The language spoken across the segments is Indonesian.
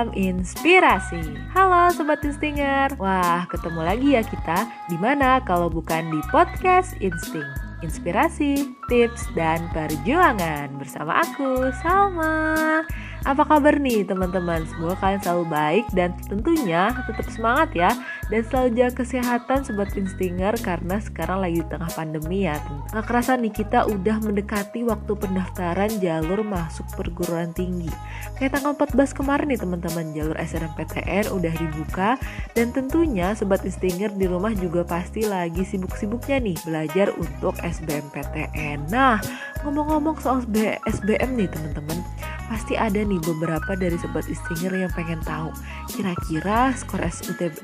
Salam inspirasi. Halo sobat Instinger. Wah, ketemu lagi ya kita. Di mana kalau bukan di podcast Insting. Inspirasi, tips, dan perjuangan bersama aku, Salma. Apa kabar nih teman-teman? Semoga kalian selalu baik dan tentunya tetap semangat ya dan selalu jaga kesehatan sobat instinger karena sekarang lagi di tengah pandemi ya. Gak kerasa nih kita udah mendekati waktu pendaftaran jalur masuk perguruan tinggi. Kayak tanggal 14 kemarin nih teman-teman jalur SNMPTN udah dibuka dan tentunya sobat instinger di rumah juga pasti lagi sibuk-sibuknya nih belajar untuk SBMPTN. Nah, ngomong-ngomong soal SBM nih teman-teman, pasti ada nih beberapa dari sobat istinger yang pengen tahu. Kira-kira skor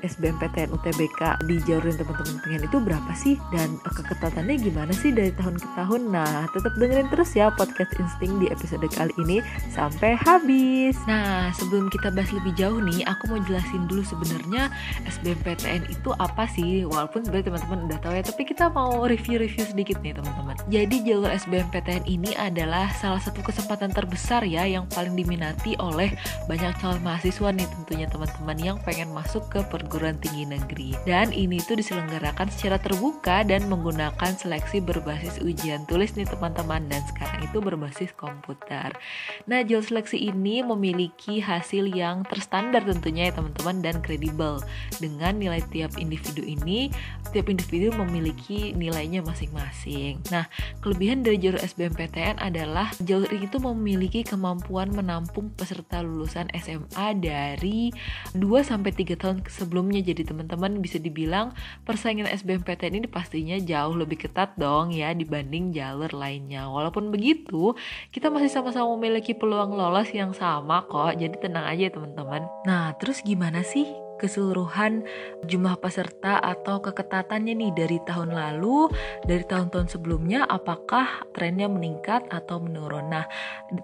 SBMPTN UTBK di jalur yang teman-teman pengen itu berapa sih? Dan keketatannya gimana sih dari tahun ke tahun? Nah tetap dengerin terus ya podcast insting di episode kali ini. Sampai habis. Nah sebelum kita bahas lebih jauh nih aku mau jelasin dulu sebenarnya SBMPTN itu apa sih? Walaupun sebenarnya teman-teman udah tahu ya tapi kita mau review-review sedikit nih teman-teman. Jadi jalur SBMPTN ini adalah salah satu kesempatan terbesar ya yang paling diminati oleh banyak calon mahasiswa nih tentunya teman-teman yang pengen masuk ke perguruan tinggi negeri. Dan ini tuh diselenggarakan secara terbuka dan menggunakan seleksi berbasis ujian tulis nih teman-teman dan sekarang itu berbasis komputer. Nah, jalur seleksi ini memiliki hasil yang terstandar tentunya ya teman-teman dan kredibel. Dengan nilai tiap individu ini, tiap individu memiliki nilainya masing-masing. Nah, kelebihan dari jalur SBMPTN adalah jalur itu memiliki kemampuan kemampuan menampung peserta lulusan SMA dari 2 sampai 3 tahun sebelumnya. Jadi teman-teman bisa dibilang persaingan SBMPTN ini pastinya jauh lebih ketat dong ya dibanding jalur lainnya. Walaupun begitu, kita masih sama-sama memiliki peluang lolos yang sama kok. Jadi tenang aja ya teman-teman. Nah, terus gimana sih keseluruhan jumlah peserta atau keketatannya nih dari tahun lalu, dari tahun-tahun sebelumnya apakah trennya meningkat atau menurun. Nah,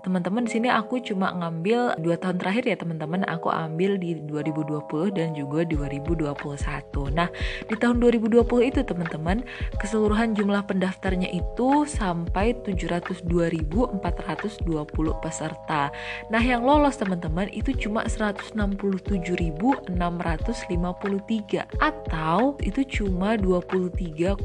teman-teman di sini aku cuma ngambil dua tahun terakhir ya teman-teman, aku ambil di 2020 dan juga 2021. Nah, di tahun 2020 itu teman-teman, keseluruhan jumlah pendaftarnya itu sampai 702.420 peserta. Nah, yang lolos teman-teman itu cuma 167.600 653 atau itu cuma 23,8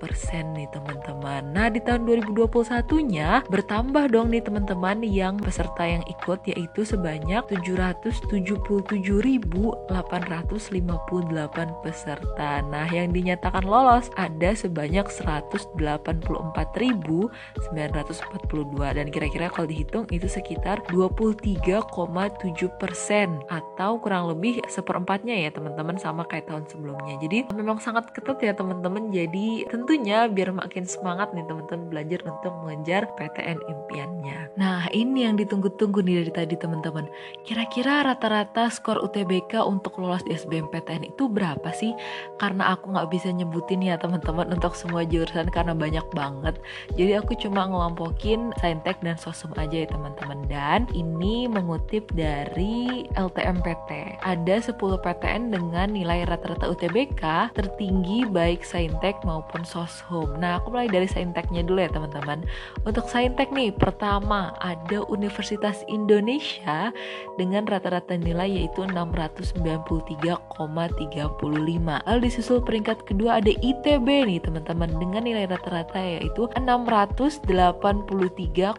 persen nih teman-teman. Nah di tahun 2021-nya bertambah dong nih teman-teman yang peserta yang ikut yaitu sebanyak 777.858 peserta. Nah yang dinyatakan lolos ada sebanyak 184.942 dan kira-kira kalau dihitung itu sekitar 23,7 persen atau kurang lebih seperempatnya ya teman-teman sama kayak tahun sebelumnya. Jadi memang sangat ketat ya teman-teman. Jadi tentunya biar makin semangat nih teman-teman belajar untuk mengejar PTN impiannya. Nah ini yang ditunggu-tunggu nih dari tadi teman-teman. Kira-kira rata-rata skor UTBK untuk lolos di SBMPTN itu berapa sih? Karena aku nggak bisa nyebutin ya teman-teman untuk semua jurusan karena banyak banget. Jadi aku cuma ngelompokin saintek dan sosum aja ya teman-teman. Dan ini mengutip dari LTMPT ada ada 10 PTN dengan nilai rata-rata UTBK tertinggi baik Saintek maupun Soshum. Nah, aku mulai dari Sainteknya dulu ya teman-teman. Untuk Saintek nih, pertama ada Universitas Indonesia dengan rata-rata nilai yaitu 693,35. Lalu disusul peringkat kedua ada ITB nih teman-teman dengan nilai rata-rata yaitu 683,90.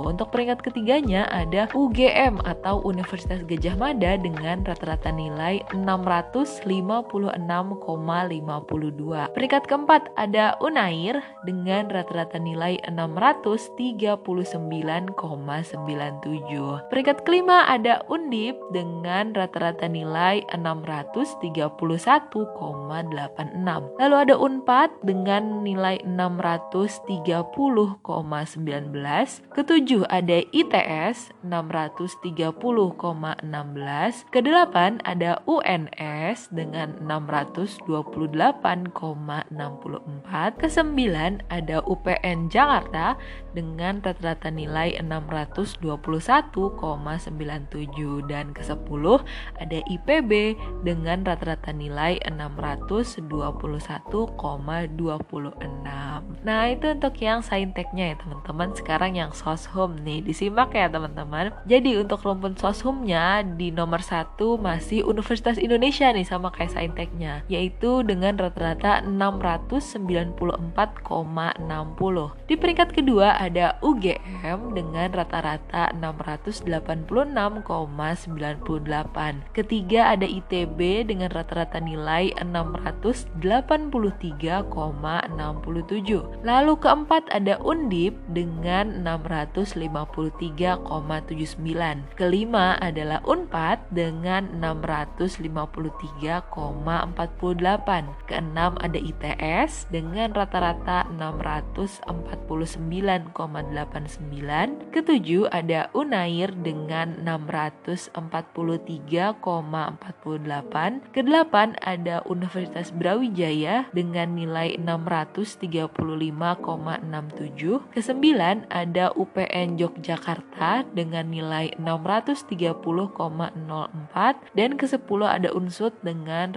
Untuk peringkat ketiganya ada UGM atau Universitas Gajah Mada Mada dengan rata-rata nilai 656,52. Peringkat keempat ada Unair dengan rata-rata nilai 639,97. Peringkat kelima ada Undip dengan rata-rata nilai 631,86. Lalu ada Unpad dengan nilai 630,19. Ketujuh ada ITS 630,16 Kedelapan ada UNS dengan 628,64. Kesembilan ada UPN Jakarta dengan rata-rata nilai 621,97 dan ke-10 ada IPB dengan rata-rata nilai 621,26. Nah, itu untuk yang sainteknya ya teman-teman. Sekarang yang soshum nih, disimak ya teman-teman. Jadi untuk rumpun soshumnya di nomor satu masih Universitas Indonesia nih sama kayak sainteknya, yaitu dengan rata-rata 694,60. Di peringkat kedua ada UGM dengan rata-rata 686,98. Ketiga ada ITB dengan rata-rata nilai 683,67. Lalu keempat ada Undip dengan 653,79. Kelima adalah Unpad dengan 653,48. Keenam ada ITS dengan rata-rata 649,89. Ketujuh ada Unair dengan 643,48. Kedelapan ada Universitas Brawijaya dengan nilai 635,67. Kesembilan ada UPN Yogyakarta dengan nilai 630,04 dan ke-10 ada Unsut dengan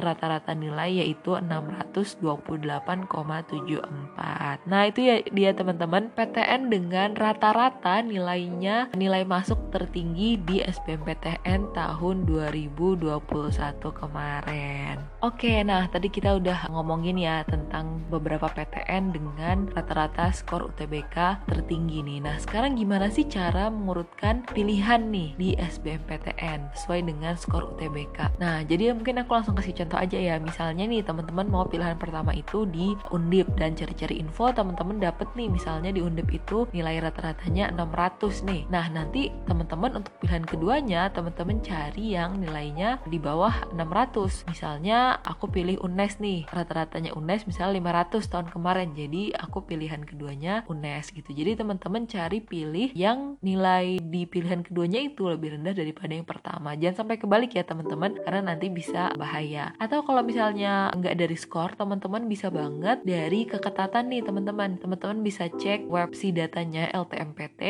rata-rata nilai yaitu 628,74. Nah, itu ya dia teman-teman PTN dengan rata-rata nilainya nilai masuk tertinggi di SBMPTN tahun 2021 kemarin. Oke, nah tadi kita udah ngomongin ya tentang beberapa PTN dengan rata-rata skor UTBK tertinggi nih. Nah, sekarang gimana sih cara mengurutkan pilihan nih di SBMPTN sesuai dengan skor UTBK? Nah, jadi mungkin aku langsung kasih contoh aja ya. Misalnya nih teman-teman mau pilihan pertama itu di Undip dan cari-cari info teman-teman dapet nih misalnya di Undip itu nilai rata-ratanya 600 nih. Nah, nanti teman-teman untuk pilihan keduanya teman-teman cari yang nilainya di bawah 600. Misalnya aku pilih UNES nih, rata-ratanya UNES misalnya 500 tahun kemarin. Jadi aku pilihan keduanya UNES gitu. Jadi teman-teman cari pilih yang nilai di pilihan keduanya itu lebih rendah daripada yang pertama. Jangan sampai kebalik ya teman-teman karena nanti bisa bahaya. Atau kalau misalnya nggak dari skor, teman-teman bisa banget dari keketatan nih teman-teman. Teman-teman bisa cek website datanya LTMPT.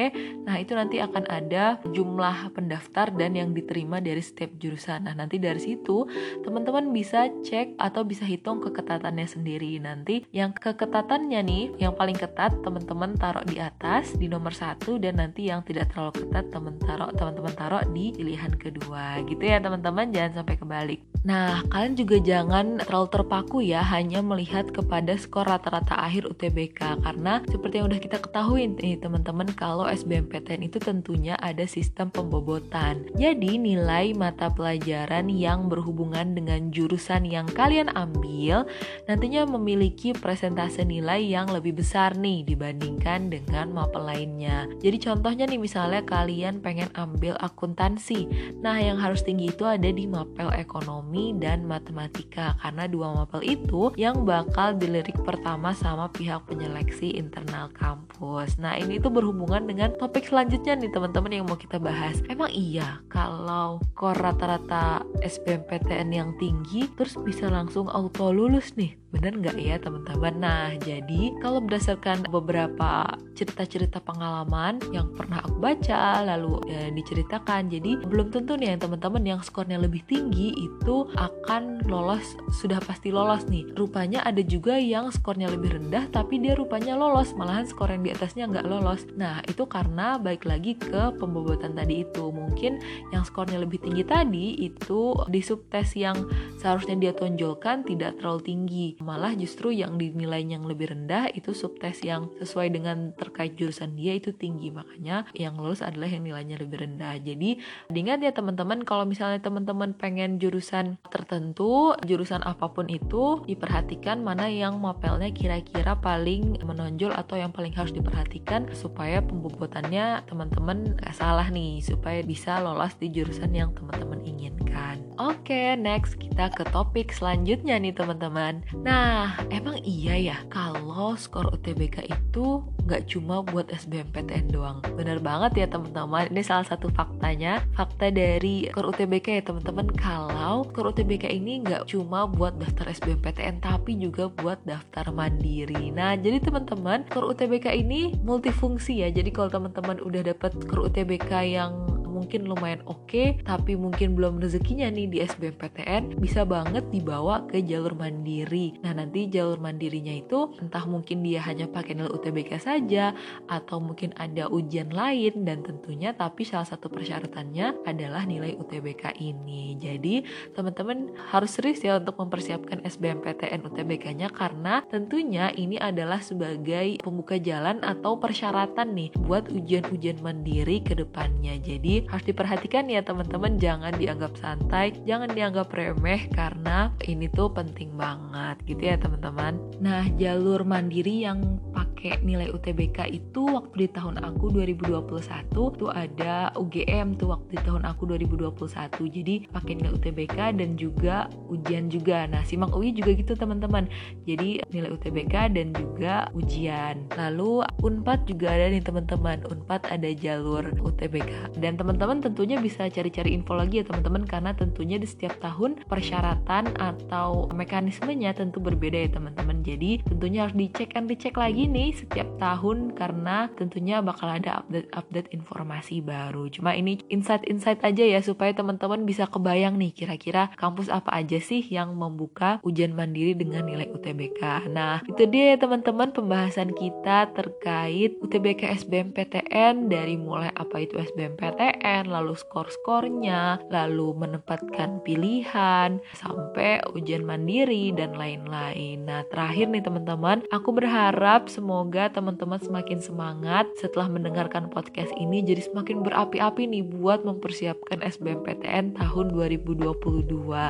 Nah, itu nanti akan ada jumlah pendaftar dan yang diterima dari setiap jurusan. Nah, nanti dari situ teman-teman bisa cek atau bisa hitung keketatannya sendiri. Nanti yang keketatannya nih, yang paling ketat teman-teman taruh di atas di nomor satu dan nanti yang tidak terlalu ketat teman taruh teman-teman taruh di pilihan kedua. Gitu ya teman-teman, jangan sampai kebalik. Nah, kalian juga jangan terlalu terpaku ya hanya melihat kepada skor rata-rata akhir UTBK karena seperti yang udah kita ketahui nih teman-teman kalau SBMPTN itu tentunya ada sistem pembobotan. Jadi nilai mata pelajaran yang berhubungan dengan jurusan yang kalian ambil nantinya memiliki presentase nilai yang lebih besar nih dibandingkan dengan mapel lainnya. Jadi contohnya nih misalnya kalian pengen ambil akuntansi. Nah, yang harus tinggi itu ada di mapel ekonomi dan matematika karena dua mapel itu yang bakal dilirik pertama sama pihak penyeleksi internal kampus. Nah, ini tuh berhubungan dengan topik selanjutnya nih teman-teman yang mau kita bahas. Emang iya kalau kor rata-rata SBMPTN yang tinggi terus bisa langsung auto lulus nih? Bener nggak ya teman-teman? Nah, jadi kalau berdasarkan beberapa cerita-cerita pengalaman yang pernah aku baca lalu ya, diceritakan, jadi belum tentu nih yang teman-teman yang skornya lebih tinggi itu akan lolos sudah pasti lolos nih. Rupanya ada juga yang skornya lebih rendah tapi dia rupanya lolos, malahan skor yang di atasnya nggak lolos. Nah, itu karena baik lagi ke pembobotan tadi itu. Mungkin yang skornya lebih tinggi tadi itu di subtes yang seharusnya dia tonjolkan tidak terlalu tinggi malah justru yang dinilai yang lebih rendah itu subtes yang sesuai dengan terkait jurusan dia itu tinggi. Makanya yang lulus adalah yang nilainya lebih rendah. Jadi diingat ya teman-teman kalau misalnya teman-teman pengen jurusan tentu jurusan apa pun itu diperhatikan mana yang mapelnya kira-kira paling menonjol atau yang paling harus diperhatikan supaya pembobotannya teman-teman gak salah nih supaya bisa lolos di jurusan yang teman-teman inginkan. Oke, okay, next kita ke topik selanjutnya nih teman-teman. Nah, emang iya ya kalau skor UTBK itu nggak cuma buat SBMPTN doang. Bener banget ya teman-teman. Ini salah satu faktanya. Fakta dari skor UTBK ya teman-teman. Kalau skor UTBK ini nggak cuma buat daftar SBMPTN tapi juga buat daftar mandiri. Nah, jadi teman-teman skor UTBK ini multifungsi ya. Jadi kalau teman-teman udah dapat skor UTBK yang mungkin lumayan oke okay, tapi mungkin belum rezekinya nih di SBMPTN bisa banget dibawa ke jalur mandiri nah nanti jalur mandirinya itu entah mungkin dia hanya pakai nilai UTBK saja atau mungkin ada ujian lain dan tentunya tapi salah satu persyaratannya adalah nilai UTBK ini jadi teman-teman harus serius ya untuk mempersiapkan SBMPTN UTBK-nya karena tentunya ini adalah sebagai pembuka jalan atau persyaratan nih buat ujian-ujian mandiri ke depannya. Jadi harus diperhatikan ya teman-teman. Jangan dianggap santai jangan dianggap remeh karena ini tuh penting banget gitu ya teman-teman. Nah jalur mandiri yang pakai nilai UTBK itu waktu di tahun aku 2021 tuh ada UGM tuh waktu di tahun aku 2021 jadi pakai nilai UTBK dan juga ujian juga. Nah simak UI juga gitu teman-teman. Jadi nilai UTBK dan juga ujian. Lalu Unpad juga ada nih teman-teman. Unpad ada jalur UTBK dan teman teman-teman tentunya bisa cari-cari info lagi ya teman-teman karena tentunya di setiap tahun persyaratan atau mekanismenya tentu berbeda ya teman-teman. Jadi tentunya harus dicek and dicek lagi nih setiap tahun karena tentunya bakal ada update-update informasi baru cuma ini insight-insight aja ya supaya teman-teman bisa kebayang nih kira-kira kampus apa aja sih yang membuka ujian mandiri dengan nilai UTBK nah itu dia ya teman-teman pembahasan kita terkait UTBK SBMPTN dari mulai apa itu SBMPTN PTN, lalu skor-skornya, lalu menempatkan pilihan, sampai ujian mandiri dan lain-lain. Nah, terakhir nih teman-teman, aku berharap semoga teman-teman semakin semangat setelah mendengarkan podcast ini jadi semakin berapi-api nih buat mempersiapkan SBMPTN tahun 2022.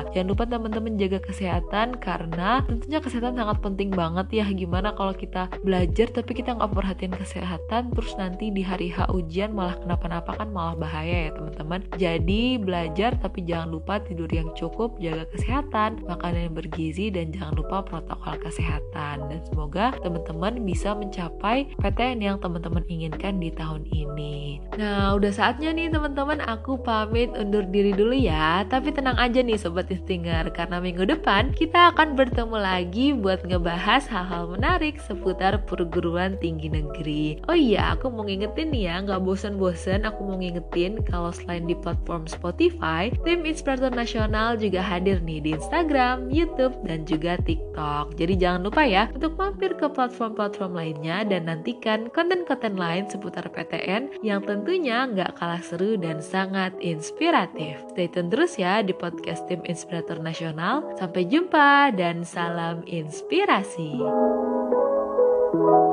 Jangan lupa teman-teman jaga kesehatan karena tentunya kesehatan sangat penting banget ya. Gimana kalau kita belajar tapi kita nggak perhatian kesehatan terus nanti di hari H ujian malah kenapa-napa kan malah bahaya ya teman-teman jadi belajar tapi jangan lupa tidur yang cukup jaga kesehatan makanan yang bergizi dan jangan lupa protokol kesehatan dan semoga teman-teman bisa mencapai PTN yang teman-teman inginkan di tahun ini. Nah udah saatnya nih teman-teman aku pamit undur diri dulu ya. Tapi tenang aja nih sobat istinger karena minggu depan kita akan bertemu lagi buat ngebahas hal-hal menarik seputar perguruan tinggi negeri. Oh iya aku mau ngingetin nih ya nggak bosen-bosen aku mau ngingetin kalau selain di platform Spotify, tim Inspirator Nasional juga hadir nih di Instagram, YouTube, dan juga TikTok. Jadi jangan lupa ya untuk mampir ke platform-platform lainnya dan nantikan konten-konten lain seputar PTN yang tentunya nggak kalah seru dan sangat inspiratif. Stay tune terus ya di podcast tim Inspirator Nasional. Sampai jumpa dan salam inspirasi. thank you